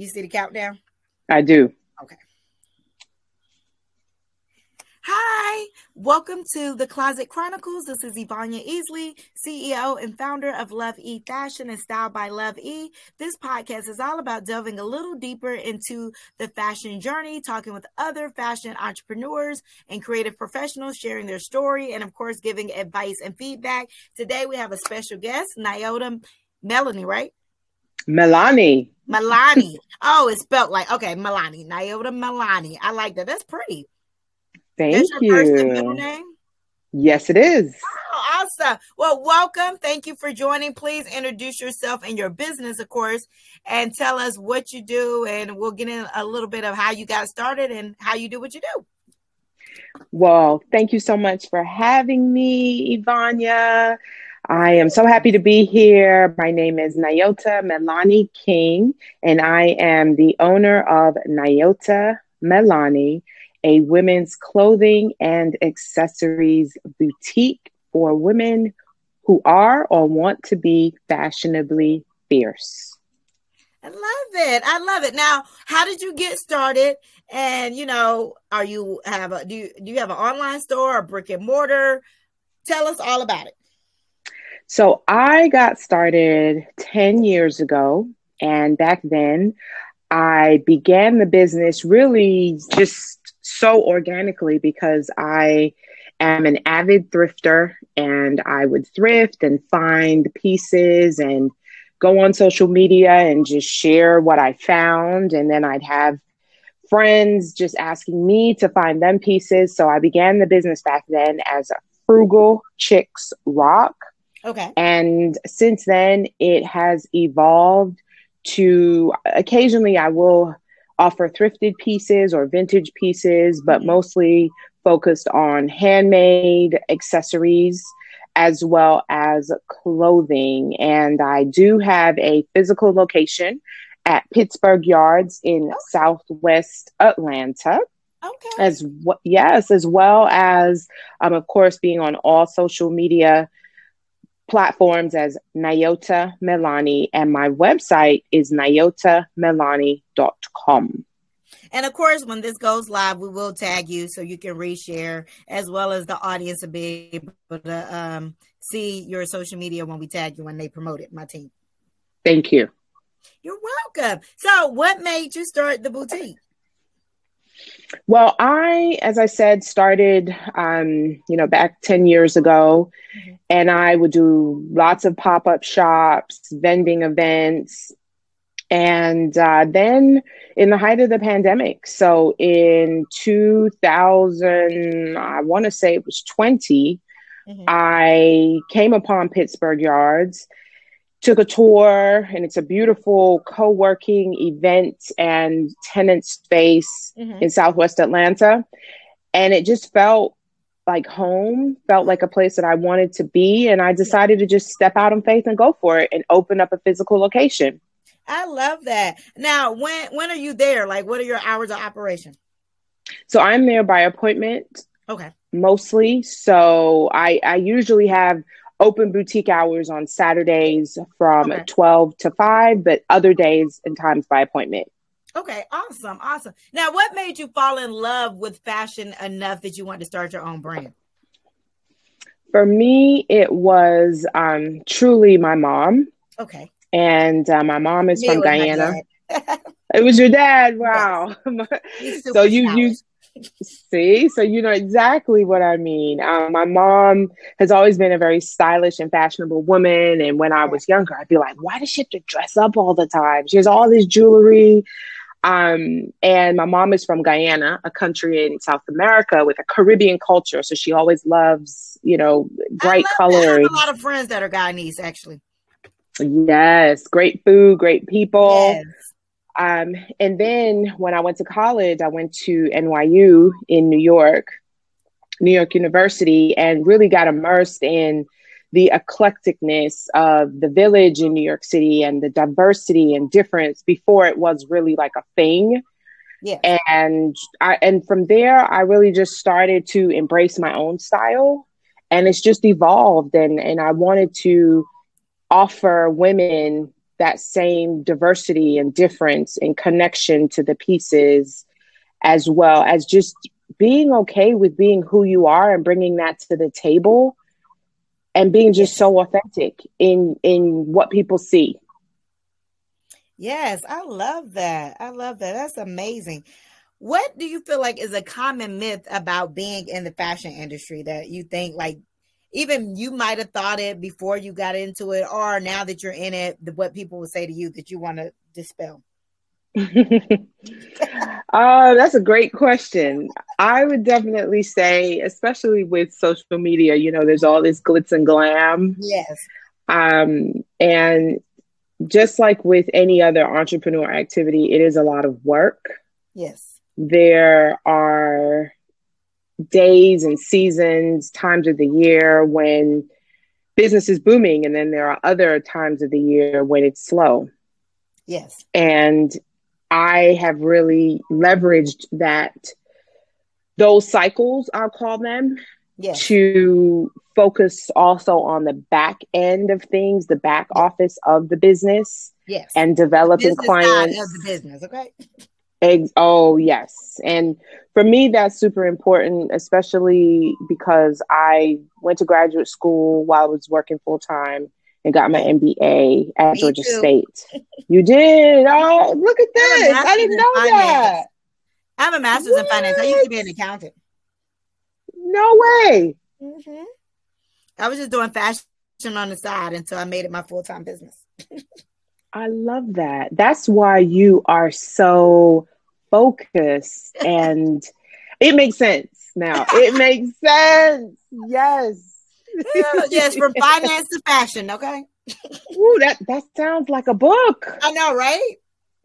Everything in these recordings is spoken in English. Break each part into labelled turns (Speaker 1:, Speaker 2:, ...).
Speaker 1: You see the countdown?
Speaker 2: I do.
Speaker 1: Okay. Hi, welcome to the Closet Chronicles. This is Ivania Easley, CEO and founder of Love E Fashion and Style by Love E. This podcast is all about delving a little deeper into the fashion journey, talking with other fashion entrepreneurs and creative professionals, sharing their story, and of course, giving advice and feedback. Today, we have a special guest, Nyota Melanie, right?
Speaker 2: Melanie.
Speaker 1: Milani. oh, it's spelled like okay, Milani. Nyota Milani. I like that. That's pretty.
Speaker 2: Thank
Speaker 1: That's your
Speaker 2: you.
Speaker 1: first and middle name?
Speaker 2: Yes, it is.
Speaker 1: Oh, awesome. Well, welcome. Thank you for joining. Please introduce yourself and your business, of course, and tell us what you do. And we'll get in a little bit of how you got started and how you do what you do.
Speaker 2: Well, thank you so much for having me, Ivania. I am so happy to be here. My name is Nyota Melanie King, and I am the owner of Nyota Melanie, a women's clothing and accessories boutique for women who are or want to be fashionably fierce.
Speaker 1: I love it. I love it. Now, how did you get started? And you know, are you have a do you do you have an online store or brick and mortar? Tell us all about it.
Speaker 2: So I got started 10 years ago. And back then, I began the business really just so organically because I am an avid thrifter and I would thrift and find pieces and go on social media and just share what I found. And then I'd have friends just asking me to find them pieces. So I began the business back then as a frugal chicks rock.
Speaker 1: Okay.
Speaker 2: And since then, it has evolved to occasionally I will offer thrifted pieces or vintage pieces, but mostly focused on handmade accessories as well as clothing. And I do have a physical location at Pittsburgh Yards in Southwest Atlanta.
Speaker 1: Okay.
Speaker 2: As w- yes, as well as um, of course being on all social media platforms as Nyota Melanie, and my website is nyotamelanie.com.
Speaker 1: And of course, when this goes live, we will tag you so you can reshare as well as the audience will be able to um, see your social media when we tag you when they promote it, my team.
Speaker 2: Thank you.
Speaker 1: You're welcome. So, what made you start the boutique?
Speaker 2: Well, I, as I said, started, um, you know, back 10 years ago, mm-hmm. and I would do lots of pop up shops, vending events. And uh, then in the height of the pandemic, so in 2000, I want to say it was 20, mm-hmm. I came upon Pittsburgh Yards took a tour and it's a beautiful co-working event and tenant space mm-hmm. in southwest atlanta. And it just felt like home felt like a place that i wanted to be. And i decided to just step out on faith and go for it and open up a physical location.
Speaker 1: I love that. Now when when are you there? Like what are your hours of operation?
Speaker 2: So i'm there by appointment
Speaker 1: okay.
Speaker 2: mostly. So i i usually have open boutique hours on Saturdays from okay. 12 to 5, but other days and times by appointment.
Speaker 1: Okay, awesome, awesome. Now, what made you fall in love with fashion enough that you wanted to start your own brand?
Speaker 2: For me, it was um, truly my mom.
Speaker 1: Okay.
Speaker 2: And uh, my mom is me from Guyana. it was your dad. Wow. Yes. so you you See, so you know exactly what I mean. Um, my mom has always been a very stylish and fashionable woman. And when I was younger, I'd be like, why does she have to dress up all the time? She has all this jewelry. Um, and my mom is from Guyana, a country in South America with a Caribbean culture. So she always loves, you know, bright colors. I
Speaker 1: have a lot of friends that are Guyanese, actually.
Speaker 2: Yes, great food, great people.
Speaker 1: Yes.
Speaker 2: Um, and then when I went to college, I went to NYU in New York, New York University, and really got immersed in the eclecticness of the village in New York City and the diversity and difference before it was really like a thing.
Speaker 1: Yeah.
Speaker 2: And I and from there I really just started to embrace my own style and it's just evolved and and I wanted to offer women that same diversity and difference and connection to the pieces as well as just being okay with being who you are and bringing that to the table and being just so authentic in in what people see.
Speaker 1: Yes i love that. I love that. That's amazing. What do you feel like is a common myth about being in the fashion industry that you think like even you might have thought it before you got into it or now that you're in it what people will say to you that you want to dispel
Speaker 2: uh, that's a great question. I would definitely say, especially with social media, you know, there's all this glitz and glam.
Speaker 1: Yes.
Speaker 2: Um, and just like with any other entrepreneur activity, it is a lot of work.
Speaker 1: Yes.
Speaker 2: There are days and seasons, times of the year when business is booming, and then there are other times of the year when it's slow.
Speaker 1: Yes.
Speaker 2: And I have really leveraged that those cycles, I'll call them,
Speaker 1: yes.
Speaker 2: to focus also on the back end of things, the back office of the business.
Speaker 1: Yes.
Speaker 2: And developing clients.
Speaker 1: of the business, okay?
Speaker 2: Oh, yes. And for me, that's super important, especially because I went to graduate school while I was working full time and got my MBA at Me Georgia too. State. You did? Oh, look at this. I, I didn't know that.
Speaker 1: I have a master's what? in finance. I used to be an accountant.
Speaker 2: No way.
Speaker 1: Mm-hmm. I was just doing fashion on the side until I made it my full time business.
Speaker 2: I love that. That's why you are so focused and it makes sense now. It makes sense. Yes
Speaker 1: yes, from finance to fashion. Okay.
Speaker 2: Ooh, that that sounds like a book.
Speaker 1: I know, right?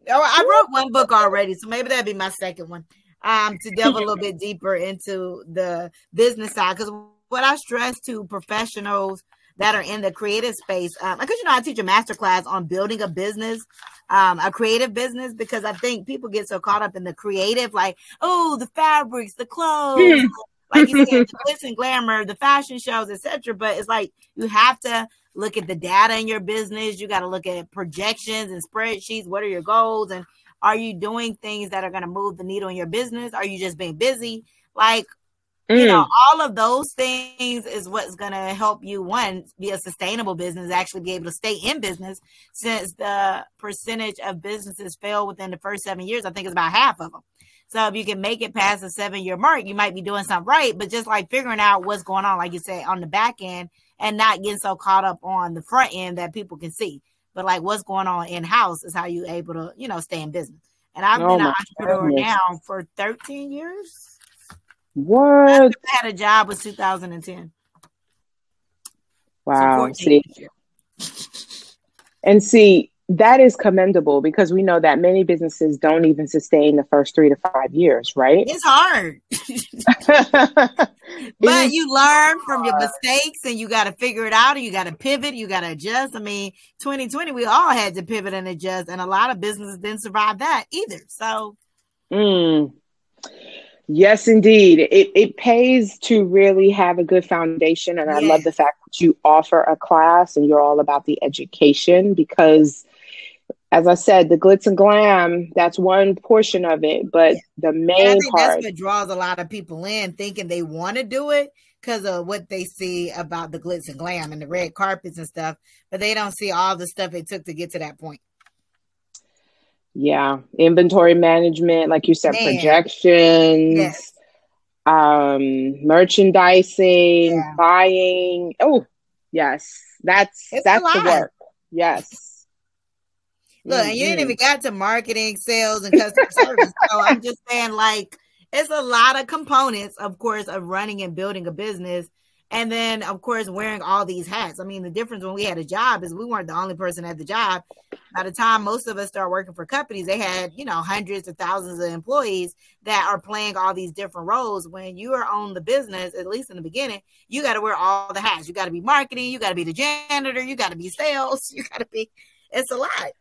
Speaker 1: Oh, I wrote one book already, so maybe that'd be my second one. Um, to delve a little bit deeper into the business side, because what I stress to professionals that are in the creative space, um, because you know I teach a master class on building a business, um, a creative business, because I think people get so caught up in the creative, like oh, the fabrics, the clothes, like you said, the glitz and glamour, the fashion shows, etc. But it's like you have to look at the data in your business. You got to look at projections and spreadsheets. What are your goals? And are you doing things that are going to move the needle in your business? Are you just being busy? Like, mm. you know, all of those things is what's going to help you, one, be a sustainable business, actually be able to stay in business since the percentage of businesses fail within the first seven years. I think it's about half of them. So if you can make it past the seven year mark, you might be doing something right. But just like figuring out what's going on, like you say, on the back end and not getting so caught up on the front end that people can see. But like what's going on in house is how you able to, you know, stay in business. And I've oh been an entrepreneur goodness. now for 13 years.
Speaker 2: What?
Speaker 1: I had a job was 2010.
Speaker 2: Wow. So see. And see, that is commendable because we know that many businesses don't even sustain the first three to five years, right?
Speaker 1: It's hard. but you learn from your mistakes and you got to figure it out and you got to pivot, you got to adjust. I mean, 2020, we all had to pivot and adjust, and a lot of businesses didn't survive that either. So,
Speaker 2: mm. Yes, indeed. It, it pays to really have a good foundation. And I love the fact that you offer a class and you're all about the education because as I said, the glitz and glam, that's one portion of it. But yeah. the main part
Speaker 1: that's what draws a lot of people in thinking they want to do it because of what they see about the glitz and glam and the red carpets and stuff, but they don't see all the stuff it took to get to that point.
Speaker 2: Yeah. Inventory management, like you said, Man. projections. Yes. Um, merchandising, yeah. buying. Oh, yes, that's it's that's the work. Yes.
Speaker 1: Look, and you didn't even got to marketing, sales, and customer service. So I'm just saying, like, it's a lot of components, of course, of running and building a business. And then, of course, wearing all these hats. I mean, the difference when we had a job is we weren't the only person at the job. By the time most of us start working for companies, they had, you know, hundreds of thousands of employees that are playing all these different roles. When you are on the business, at least in the beginning, you got to wear all the hats. You got to be marketing, you got to be the janitor, you got to be sales, you got to be, it's a lot.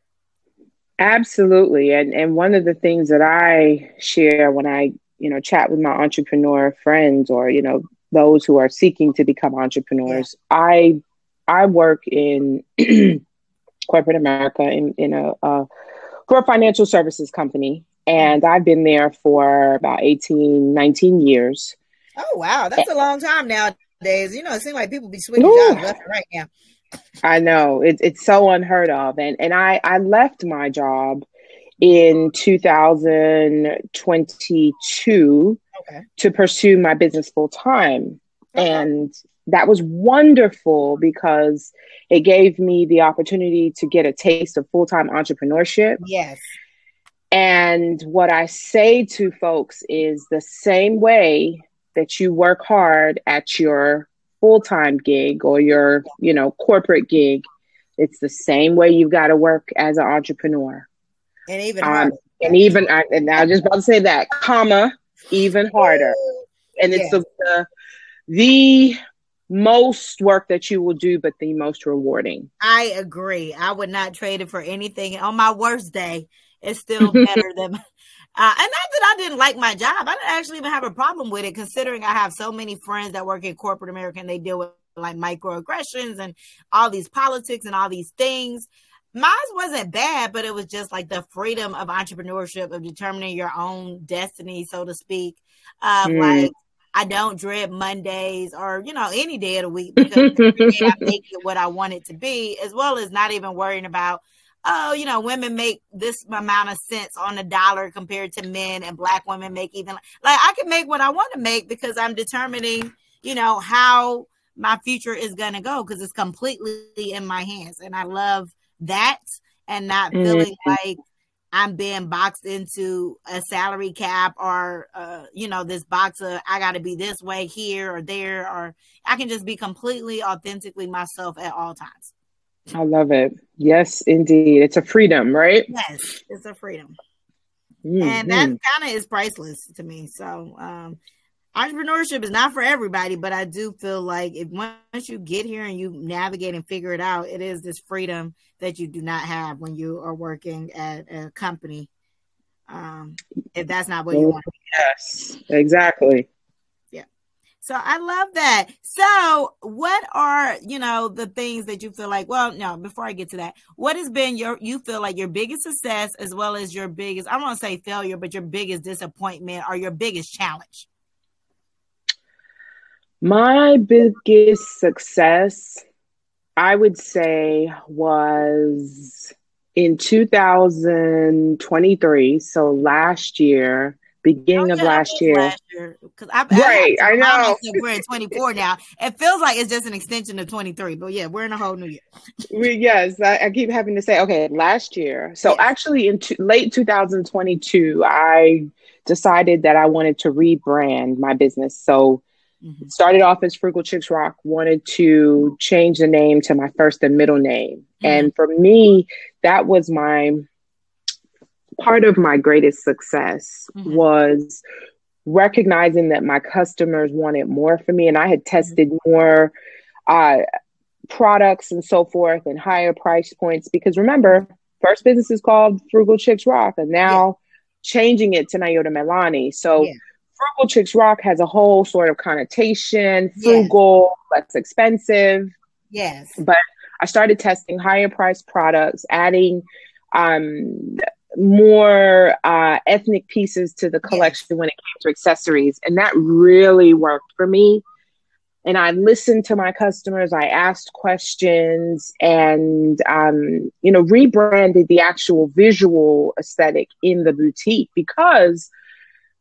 Speaker 2: Absolutely. And and one of the things that I share when I, you know, chat with my entrepreneur friends or, you know, those who are seeking to become entrepreneurs, yeah. I I work in corporate America in, in a, uh, for a financial services company. And I've been there for about 18, 19 years.
Speaker 1: Oh, wow. That's a long time nowadays. You know, it seems like people be switching Ooh. jobs left and right now.
Speaker 2: I know it's it's so unheard of, and and I I left my job in 2022 okay. to pursue my business full time, okay. and that was wonderful because it gave me the opportunity to get a taste of full time entrepreneurship.
Speaker 1: Yes.
Speaker 2: And what I say to folks is the same way that you work hard at your full-time gig or your, you know, corporate gig, it's the same way you've got to work as an entrepreneur.
Speaker 1: And even um,
Speaker 2: and even I, and I was just about to say that, comma, even harder. And it's the the most work that you will do, but the most rewarding.
Speaker 1: I agree. I would not trade it for anything. On my worst day, it's still better than. Uh, and not that I didn't like my job. I didn't actually even have a problem with it, considering I have so many friends that work in corporate America and they deal with like microaggressions and all these politics and all these things. Mine wasn't bad, but it was just like the freedom of entrepreneurship, of determining your own destiny, so to speak. Of mm. like I don't dread Mondays or you know any day of the week because I make it what I want it to be, as well as not even worrying about oh you know women make this amount of cents on a dollar compared to men, and black women make even like I can make what I want to make because I'm determining you know how my future is gonna go because it's completely in my hands, and I love that and not feeling mm-hmm. like I'm being boxed into a salary cap or uh, you know this box of I got to be this way here or there or I can just be completely authentically myself at all times.
Speaker 2: I love it. Yes, indeed. It's a freedom, right?
Speaker 1: Yes, it's a freedom. Mm-hmm. And that kind of is priceless to me. So, um, entrepreneurship is not for everybody, but I do feel like if once you get here and you navigate and figure it out, it is this freedom that you do not have when you are working at a company. Um, if that's not what you want.
Speaker 2: Yes, exactly.
Speaker 1: Yeah. So I love that. So, what are you know the things that you feel like? Well, no. Before I get to that, what has been your you feel like your biggest success as well as your biggest? I don't want to say failure, but your biggest disappointment or your biggest challenge.
Speaker 2: My biggest success, I would say, was in 2023. So last year, beginning oh, of last year. Last year. I, right, I, I know.
Speaker 1: We're in 24 now. It feels like it's just an extension of 23, but yeah, we're in a whole new year.
Speaker 2: we, yes, I, I, keep having to say, okay, last year. So yes. actually, in t- late 2022, I decided that I wanted to rebrand my business. So Mm-hmm. Started off as Frugal Chicks Rock, wanted to change the name to my first and middle name. Mm-hmm. And for me, that was my part of my greatest success mm-hmm. was recognizing that my customers wanted more from me and I had mm-hmm. tested more uh, products and so forth and higher price points because remember first business is called Frugal Chicks Rock and now yeah. changing it to Nyota Melani. So yeah. Frugal Chicks Rock has a whole sort of connotation, frugal, yes. less expensive.
Speaker 1: Yes.
Speaker 2: But I started testing higher priced products, adding um, more uh, ethnic pieces to the collection yes. when it came to accessories. And that really worked for me. And I listened to my customers, I asked questions and, um, you know, rebranded the actual visual aesthetic in the boutique because –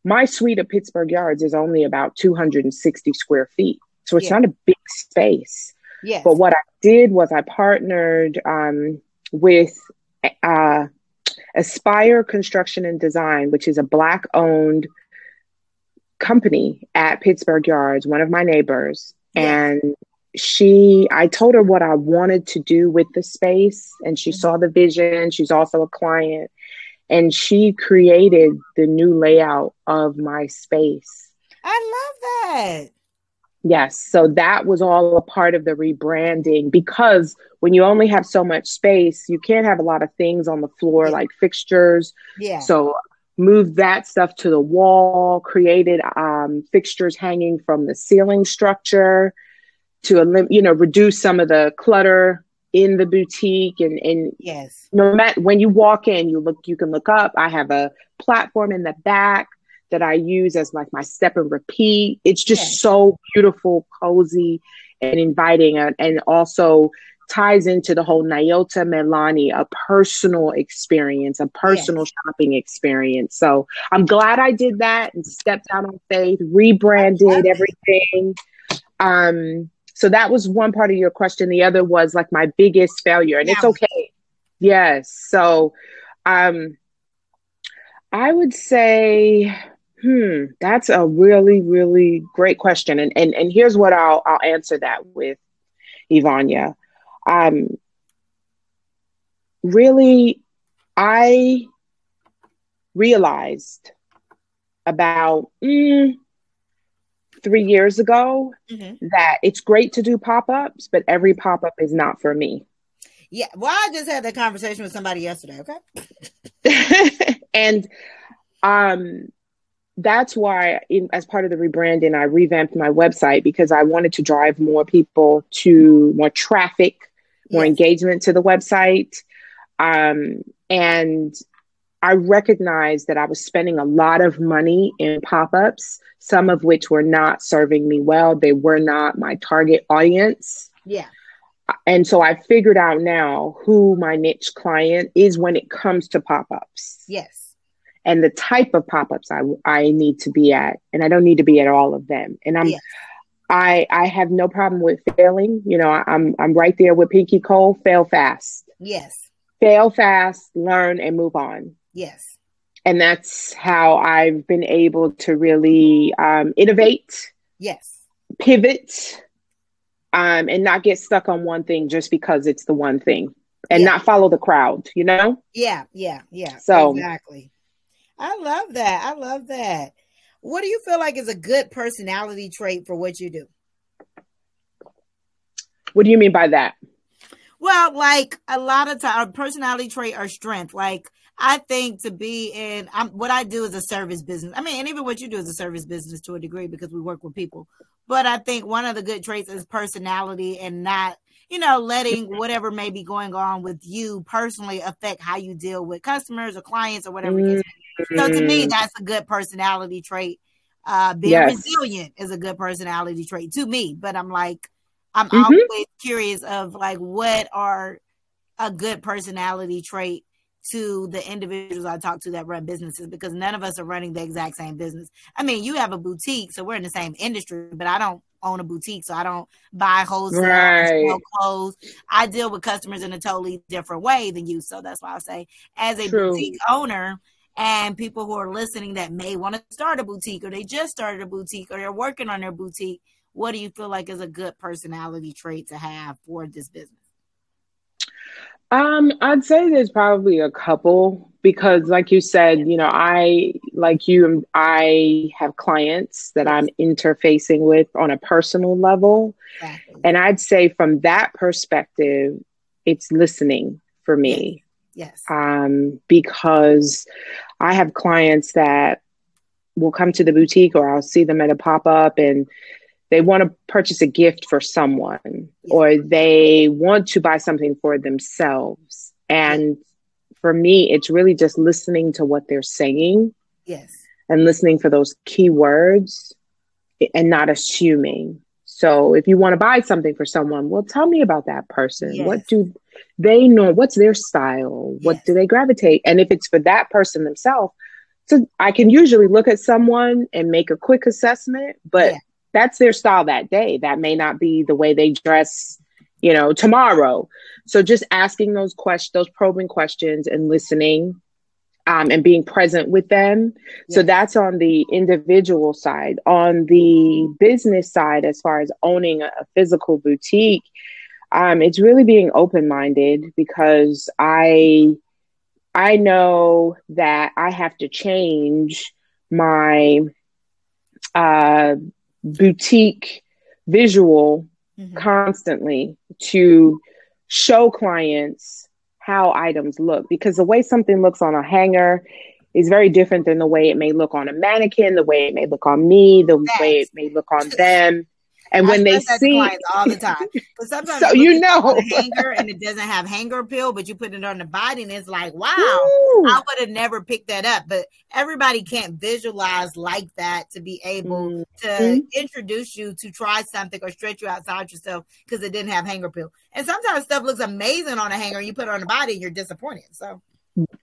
Speaker 2: my suite at Pittsburgh Yards is only about 260 square feet. So it's yeah. not a big space.
Speaker 1: Yes.
Speaker 2: But what I did was I partnered um, with uh, Aspire Construction and Design, which is a Black owned company at Pittsburgh Yards, one of my neighbors. Yes. And she, I told her what I wanted to do with the space, and she mm-hmm. saw the vision. She's also a client and she created the new layout of my space.
Speaker 1: I love that.
Speaker 2: Yes. So that was all a part of the rebranding because when you only have so much space, you can't have a lot of things on the floor like fixtures.
Speaker 1: Yeah.
Speaker 2: So moved that stuff to the wall, created um, fixtures hanging from the ceiling structure to you know reduce some of the clutter in the boutique and and
Speaker 1: yes
Speaker 2: no matter when you walk in you look you can look up i have a platform in the back that i use as like my step and repeat it's just yes. so beautiful cozy and inviting and, and also ties into the whole Nyota Melani, a personal experience, a personal yes. shopping experience. So I'm glad I did that and stepped out on faith, rebranded everything. Um, so that was one part of your question. The other was like my biggest failure, and yeah. it's okay. Yes. So um I would say hmm, that's a really, really great question. And and and here's what I'll I'll answer that with Ivania um, really, I realized about mm, three years ago mm-hmm. that it's great to do pop ups, but every pop up is not for me.
Speaker 1: Yeah. Well, I just had that conversation with somebody yesterday. Okay.
Speaker 2: and um, that's why, in, as part of the rebranding, I revamped my website because I wanted to drive more people to more traffic more yes. engagement to the website. Um, and I recognized that I was spending a lot of money in pop ups, some of which were not serving me well. They were not my target audience.
Speaker 1: Yeah.
Speaker 2: And so I figured out now who my niche client is when it comes to pop ups.
Speaker 1: Yes.
Speaker 2: And the type of pop ups I, I need to be at. And I don't need to be at all of them. And I'm, yes. I I have no problem with failing. You know, I'm I'm right there with Pinky Cole. Fail fast.
Speaker 1: Yes.
Speaker 2: Fail fast, learn, and move on.
Speaker 1: Yes.
Speaker 2: And that's how I've been able to really um, innovate.
Speaker 1: Yes.
Speaker 2: Pivot. Um, and not get stuck on one thing just because it's the one thing, and yeah. not follow the crowd. You know.
Speaker 1: Yeah. Yeah. Yeah.
Speaker 2: So
Speaker 1: exactly. I love that. I love that. What do you feel like is a good personality trait for what you do?
Speaker 2: What do you mean by that?
Speaker 1: Well, like a lot of time, personality trait or strength. Like I think to be in, I'm, what I do is a service business. I mean, and even what you do is a service business to a degree because we work with people. But I think one of the good traits is personality and not, you know, letting whatever may be going on with you personally affect how you deal with customers or clients or whatever. Mm-hmm. So to me, mm. that's a good personality trait. Uh, being yes. resilient is a good personality trait to me. But I'm like, I'm mm-hmm. always curious of like what are a good personality trait to the individuals I talk to that run businesses because none of us are running the exact same business. I mean, you have a boutique, so we're in the same industry, but I don't own a boutique, so I don't buy wholesale right. clothes. I deal with customers in a totally different way than you. So that's why I say, as a True. boutique owner, and people who are listening that may want to start a boutique or they just started a boutique or they're working on their boutique what do you feel like is a good personality trait to have for this business
Speaker 2: um i'd say there's probably a couple because like you said you know i like you i have clients that i'm interfacing with on a personal level exactly. and i'd say from that perspective it's listening for me
Speaker 1: Yes.
Speaker 2: Um, because I have clients that will come to the boutique or I'll see them at a pop up and they want to purchase a gift for someone or they want to buy something for themselves. And for me, it's really just listening to what they're saying.
Speaker 1: Yes.
Speaker 2: And listening for those key words and not assuming. So if you want to buy something for someone, well, tell me about that person. Yes. What do they know what's their style what yes. do they gravitate and if it's for that person themselves so i can usually look at someone and make a quick assessment but. That's their style that day that may not be the way they dress you know tomorrow so just asking those questions those probing questions and listening um, and being present with them. So that's on the individual side. On the business side, as far as owning a, a physical boutique, um, it's really being open minded because I I know that I have to change my uh, boutique visual mm-hmm. constantly to show clients how items look because the way something looks on a hanger is very different than the way it may look on a mannequin, the way it may look on me, the way it may look on them. And when they see
Speaker 1: all the time, but sometimes
Speaker 2: so you know
Speaker 1: hanger and it doesn't have hanger appeal, but you put it on the body and it's like, wow, Ooh. I would have never picked that up. But everybody can't visualize like that to be able mm-hmm. to introduce you to try something or stretch you outside yourself because it didn't have hanger appeal. And sometimes stuff looks amazing on a hanger, you put it on the body and you're disappointed. So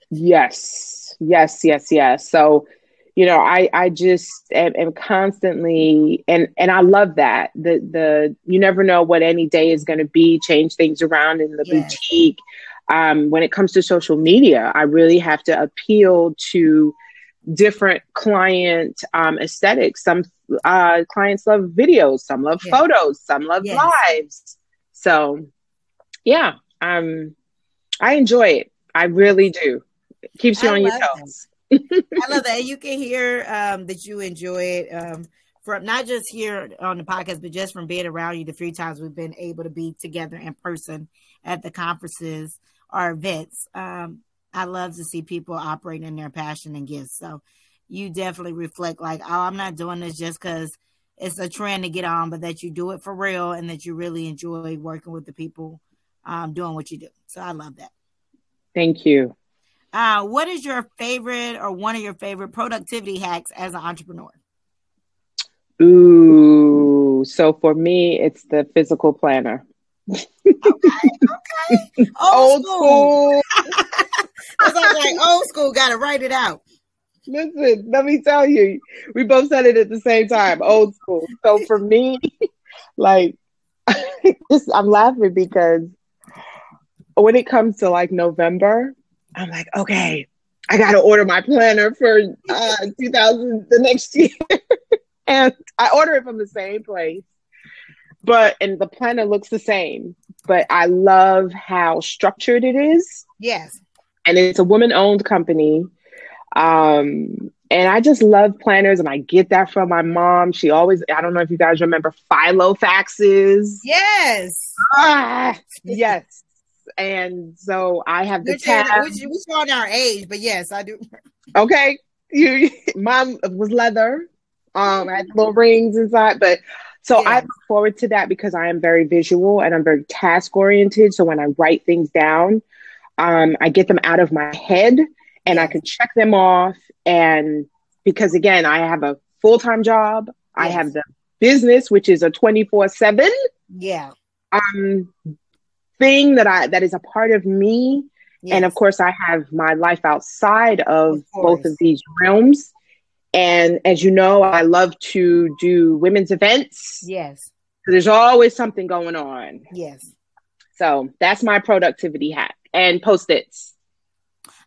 Speaker 2: yes, yes, yes, yes. So you know i i just am, am, constantly and and i love that the the you never know what any day is going to be change things around in the yes. boutique. Um, when it comes to social media i really have to appeal to different client um, aesthetics. Some uh, clients love videos some love yes. photos some love yes. lives. So yeah um i enjoy it. I really do. It keeps you I on your toes
Speaker 1: I love that. You can hear um, that you enjoy it um, from not just here on the podcast, but just from being around you the few times we've been able to be together in person at the conferences or events. Um, I love to see people operating in their passion and gifts. So you definitely reflect like, oh, I'm not doing this just because it's a trend to get on, but that you do it for real and that you really enjoy working with the people um, doing what you do. So I love that.
Speaker 2: Thank you.
Speaker 1: Uh, what is your favorite or one of your favorite productivity hacks as an entrepreneur?
Speaker 2: Ooh, so for me, it's the physical planner.
Speaker 1: okay, okay. Old, old school. school. Like, like old school, gotta write it out.
Speaker 2: Listen, let me tell you, we both said it at the same time. Old school. So for me, like, I'm laughing because when it comes to like November, I'm like, okay, I got to order my planner for uh, 2000 the next year, and I order it from the same place. But and the planner looks the same, but I love how structured it is.
Speaker 1: Yes,
Speaker 2: and it's a woman-owned company. Um, and I just love planners, and I get that from my mom. She always, I don't know if you guys remember Filofaxes.
Speaker 1: Yes.
Speaker 2: Ah, yes and so I have the tab.
Speaker 1: Which, which on our age, but yes, I do.
Speaker 2: Okay, you mine was leather. Um, I had little rings inside, but so yeah. I look forward to that because I am very visual and I'm very task oriented. So when I write things down, um, I get them out of my head and I can check them off. And because again, I have a full time job, yes. I have the business, which is a 24 7.
Speaker 1: Yeah.
Speaker 2: Um, thing that I that is a part of me. Yes. And of course, I have my life outside of, of both of these realms. And as you know, I love to do women's events.
Speaker 1: Yes.
Speaker 2: there's always something going on.
Speaker 1: Yes.
Speaker 2: So that's my productivity hack and post its.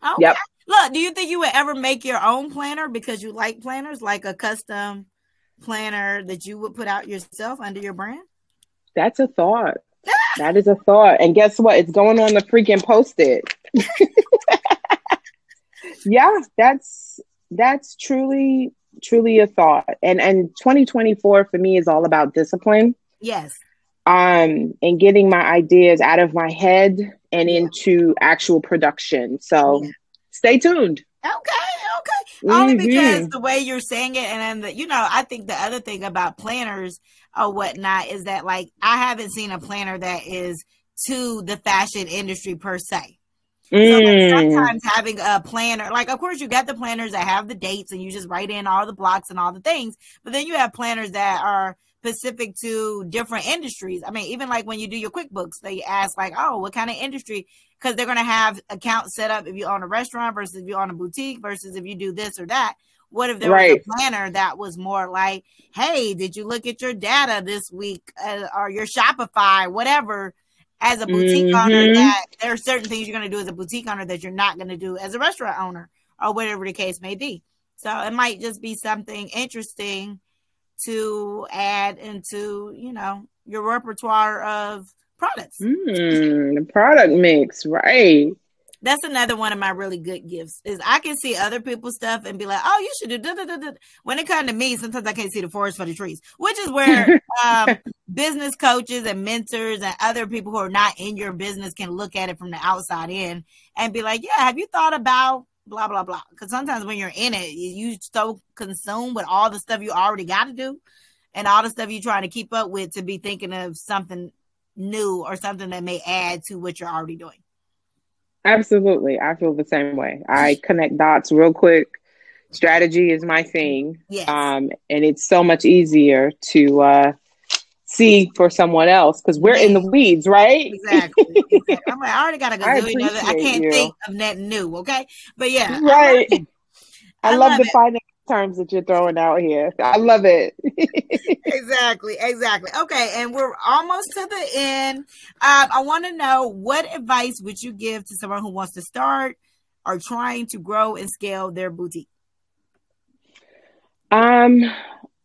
Speaker 1: Okay. Yep. Look, do you think you would ever make your own planner because you like planners, like a custom planner that you would put out yourself under your brand?
Speaker 2: That's a thought. That is a thought. And guess what? It's going on the freaking post it. yeah, that's that's truly truly a thought. And and 2024 for me is all about discipline.
Speaker 1: Yes.
Speaker 2: Um and getting my ideas out of my head and yeah. into actual production. So yeah. stay tuned.
Speaker 1: Okay, okay. Mm-hmm. Only because the way you're saying it, and then the, you know, I think the other thing about planners or whatnot is that like I haven't seen a planner that is to the fashion industry per se. Mm. So like, sometimes having a planner, like of course you got the planners that have the dates and you just write in all the blocks and all the things, but then you have planners that are specific to different industries. I mean, even like when you do your QuickBooks, they ask like, oh, what kind of industry? Because they're gonna have accounts set up if you own a restaurant versus if you own a boutique versus if you do this or that. What if there right. was a planner that was more like, hey, did you look at your data this week uh, or your Shopify, whatever? As a boutique mm-hmm. owner, that there are certain things you're going to do as a boutique owner that you're not going to do as a restaurant owner, or whatever the case may be. So it might just be something interesting to add into, you know, your repertoire of products.
Speaker 2: Mm, the product mix, right?
Speaker 1: that's another one of my really good gifts is I can see other people's stuff and be like, oh, you should do. Da, da, da, da. When it comes to me, sometimes I can't see the forest for the trees, which is where um, business coaches and mentors and other people who are not in your business can look at it from the outside in and be like, yeah, have you thought about blah blah blah? Because sometimes when you're in it, you so consumed with all the stuff you already got to do and all the stuff you're trying to keep up with to be thinking of something new or something that may add to what you're already doing.
Speaker 2: Absolutely. I feel the same way. I connect dots real quick. Strategy is my thing.
Speaker 1: Yes.
Speaker 2: Um, and it's so much easier to uh, see for someone else because we're in the weeds, right?
Speaker 1: Exactly. exactly. I'm like, I already got a gazillion other. I can't
Speaker 2: you.
Speaker 1: think of nothing new. Okay. But yeah.
Speaker 2: Right.
Speaker 1: I love.
Speaker 2: I,
Speaker 1: I
Speaker 2: love,
Speaker 1: love
Speaker 2: the finance terms that you're throwing out here. I love it.
Speaker 1: exactly exactly okay and we're almost to the end um, i want to know what advice would you give to someone who wants to start or trying to grow and scale their boutique
Speaker 2: Um,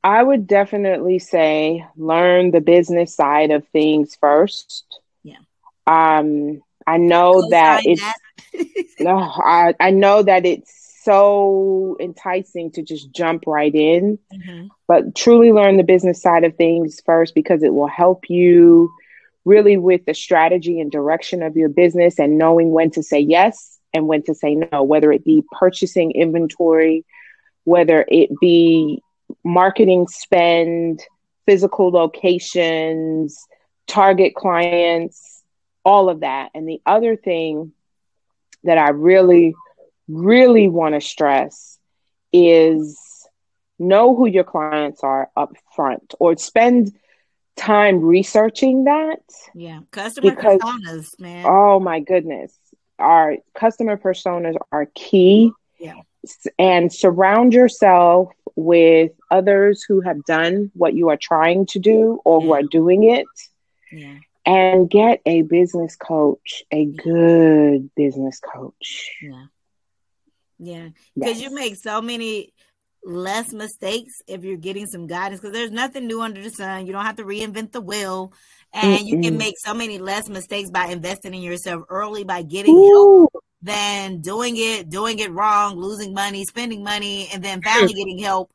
Speaker 2: I would definitely say learn the business side of things first.
Speaker 1: Yeah.
Speaker 2: Um, I know that it's no, I, I know that it's so enticing to just jump right in,
Speaker 1: Mhm.
Speaker 2: but truly learn the business side of things first because it will help you really with the strategy and direction of your business and knowing when to say yes and when to say no, whether it be purchasing inventory, whether it be marketing spend, physical locations, target clients, all of that. And the other thing that I really, really want to stress is know who your clients are up front or spend time researching that.
Speaker 1: yeah customer
Speaker 2: Because-
Speaker 1: personas man
Speaker 2: Oh my goodness. Our customer personas are key.
Speaker 1: Yeah.
Speaker 2: And surround yourself with others who have done what you are trying to do or who are doing it.
Speaker 1: yeah.
Speaker 2: And get a business coach, a good business coach.
Speaker 1: yeah. Yeah. Because
Speaker 2: Yes.
Speaker 1: you make so many less mistakes if you're getting some guidance because there's nothing new under the sun. You don't have to reinvent the wheel. And you can make so many less mistakes by investing in yourself early by getting help.
Speaker 2: Ooh,
Speaker 1: than doing it doing it wrong losing money spending money and then finally getting help.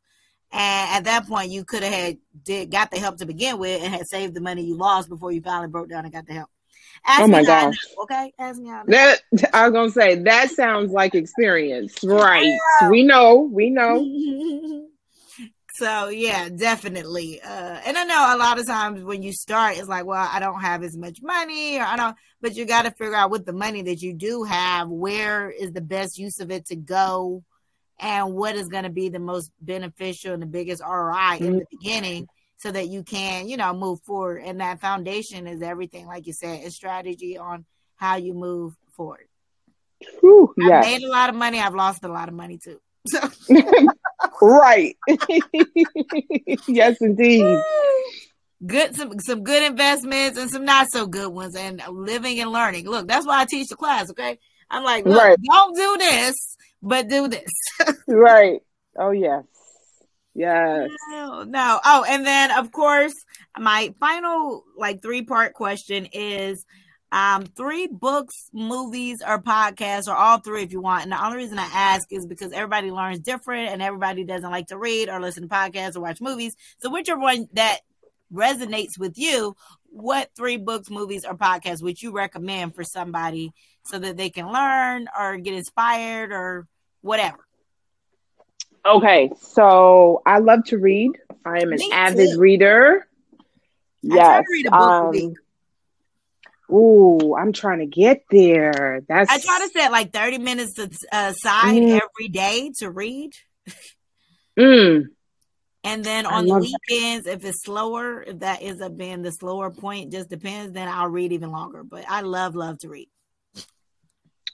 Speaker 1: And at that point you could have had did got the help to begin with and had saved the money you lost before you finally broke down and got the help. Ask
Speaker 2: Oh
Speaker 1: me
Speaker 2: my gosh.
Speaker 1: okay? Ask me how
Speaker 2: that I was gonna say that sounds like experience, right? We know, we know.
Speaker 1: so yeah definitely uh and i know a lot of times when you start it's like well i don't have as much money or i don't but you got to figure out with the money that you do have where is the best use of it to go and what is going to be the most beneficial and the biggest roi in the beginning so that you can you know move forward and that foundation is everything like you said is strategy on how you move forward.
Speaker 2: Whew,
Speaker 1: i've
Speaker 2: yes.
Speaker 1: made a lot of money i've lost a lot of money too so
Speaker 2: right. yes, indeed.
Speaker 1: good some some good investments and some not so good ones and living and learning look that's why i teach the class okay i'm like look
Speaker 2: Right.
Speaker 1: don't do this but do this
Speaker 2: Right. Oh yes. Yes.
Speaker 1: no, no oh and then of course my final like three part question is um three books movies or podcasts or all three if you want and the only reason i ask is because everybody learns different and everybody doesn't like to read or listen to podcasts or watch movies so whichever one that resonates with you what three books movies or podcasts would you recommend for somebody so that they can learn or get inspired or whatever
Speaker 2: Okay. So I love to read. I am an
Speaker 1: Me
Speaker 2: avid
Speaker 1: too.
Speaker 2: reader.
Speaker 1: I try
Speaker 2: Yes.
Speaker 1: to read a book a week.
Speaker 2: Um, ooh, I'm trying to get there. That's
Speaker 1: I try to set like 30 minutes aside
Speaker 2: Mm.
Speaker 1: every day to read.
Speaker 2: Mm,
Speaker 1: And then on the
Speaker 2: love that.
Speaker 1: weekends, if it's slower, if that ends up being the slower point, just depends, then I'll read even longer. But I love, love to read.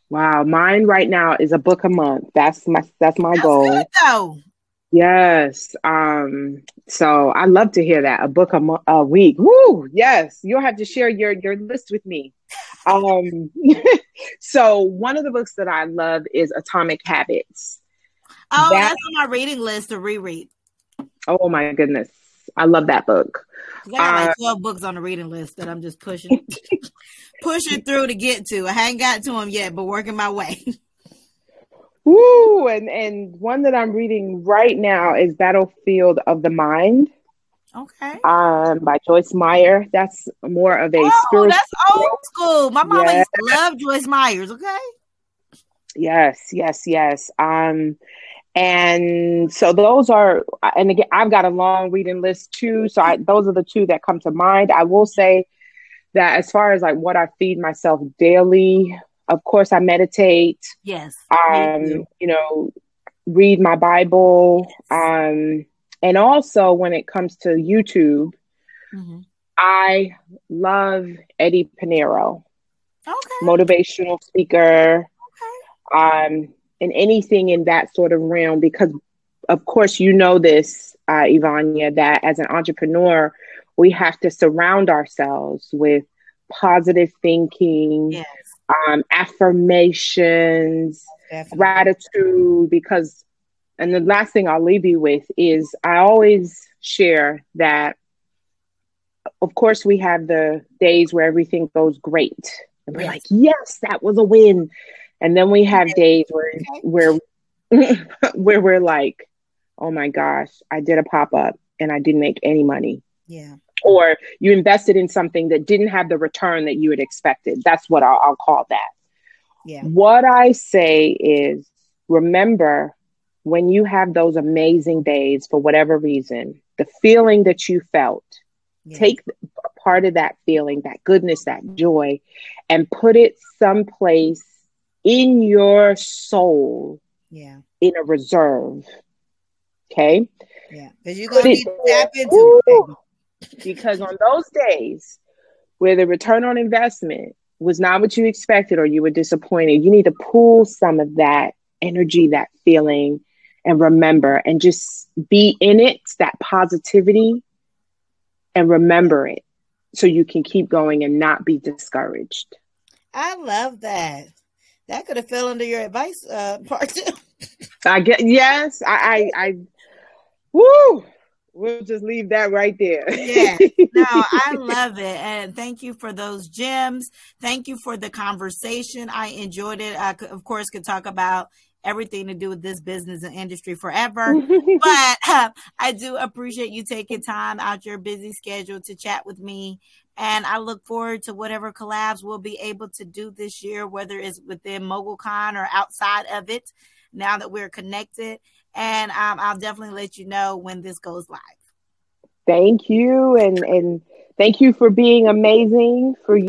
Speaker 2: wow. Mine right now is a book a month. That's my that's my
Speaker 1: That's
Speaker 2: goal.
Speaker 1: good though.
Speaker 2: Yes. Um, so I love to hear that. A book a, mo- a week. Woo! Yes. You'll have to share your your list with me. Um, so one of the books that I love is Atomic Habits.
Speaker 1: Oh,
Speaker 2: That-
Speaker 1: that's on my reading list to reread.
Speaker 2: Oh my goodness. I love that book.
Speaker 1: I got
Speaker 2: Uh,
Speaker 1: like 12 books on the reading list that I'm just pushing pushing through to get to. I haven't got to them yet, but working my way.
Speaker 2: Woo! And and one that I'm reading right now is Battlefield of the Mind
Speaker 1: Okay.
Speaker 2: um by Joyce Meyer. That's more of a
Speaker 1: Oh,
Speaker 2: spiritual
Speaker 1: that's old school. My mama
Speaker 2: Yeah.
Speaker 1: used to love Joyce Myers, okay?
Speaker 2: Yes, yes, yes. Um, And so those are, and again, I've got a long reading list too. So I, those are the two that come to mind. I will say that as far as like what I feed myself daily, of course, I meditate.
Speaker 1: Yes.
Speaker 2: Um, you know, read my Bible. Um, and also when it comes to YouTube, mm-hmm. I love Eddie Pinero.
Speaker 1: Okay.
Speaker 2: Motivational speaker. Okay. Um, and anything in that sort of realm because of course you know this, uh, Ivania, that as an entrepreneur, we have to surround ourselves with positive thinking,
Speaker 1: yes.
Speaker 2: Um, affirmations, Definitely. gratitude, because, and the last thing I'll leave you with is I always share that, of course, we have the days where everything goes great. And we're yes. like, yes, that was a win. And then we have days where, where, where we're like, oh my gosh, I did a pop up and I didn't make any money.
Speaker 1: Yeah
Speaker 2: or you invested in something that didn't have the return that you had expected. That's what I'll, I'll call that.
Speaker 1: Yeah.
Speaker 2: What I say is remember when you have those amazing days for whatever reason, the feeling that you felt, yeah. take part of that feeling, that goodness, that joy, and put it someplace in your soul.
Speaker 1: Yeah.
Speaker 2: In a reserve. Okay.
Speaker 1: Yeah. Because you're gonna need to tap into it
Speaker 2: because on those days where the return on investment was not what you expected or you were disappointed, you need to pull some of that energy, that feeling, and remember and just be in it, that positivity, and remember it so you can keep going and not be discouraged.
Speaker 1: I love that. That could have fell under your advice uh, part too.
Speaker 2: I get yes, I I, I woo we'll just leave that right there.
Speaker 1: yeah. No, I love it. And thank you for those gems. Thank you for the conversation. I enjoyed it. I, could, of course, could talk about everything to do with this business and industry forever. but uh, I do appreciate you taking time out your busy schedule to chat with me. And I look forward to whatever collabs we'll be able to do this year, whether it's within MogulCon or outside of it, now that we're connected and um, I'll definitely let you know when this goes live.
Speaker 2: Thank you, and and thank you for being amazing for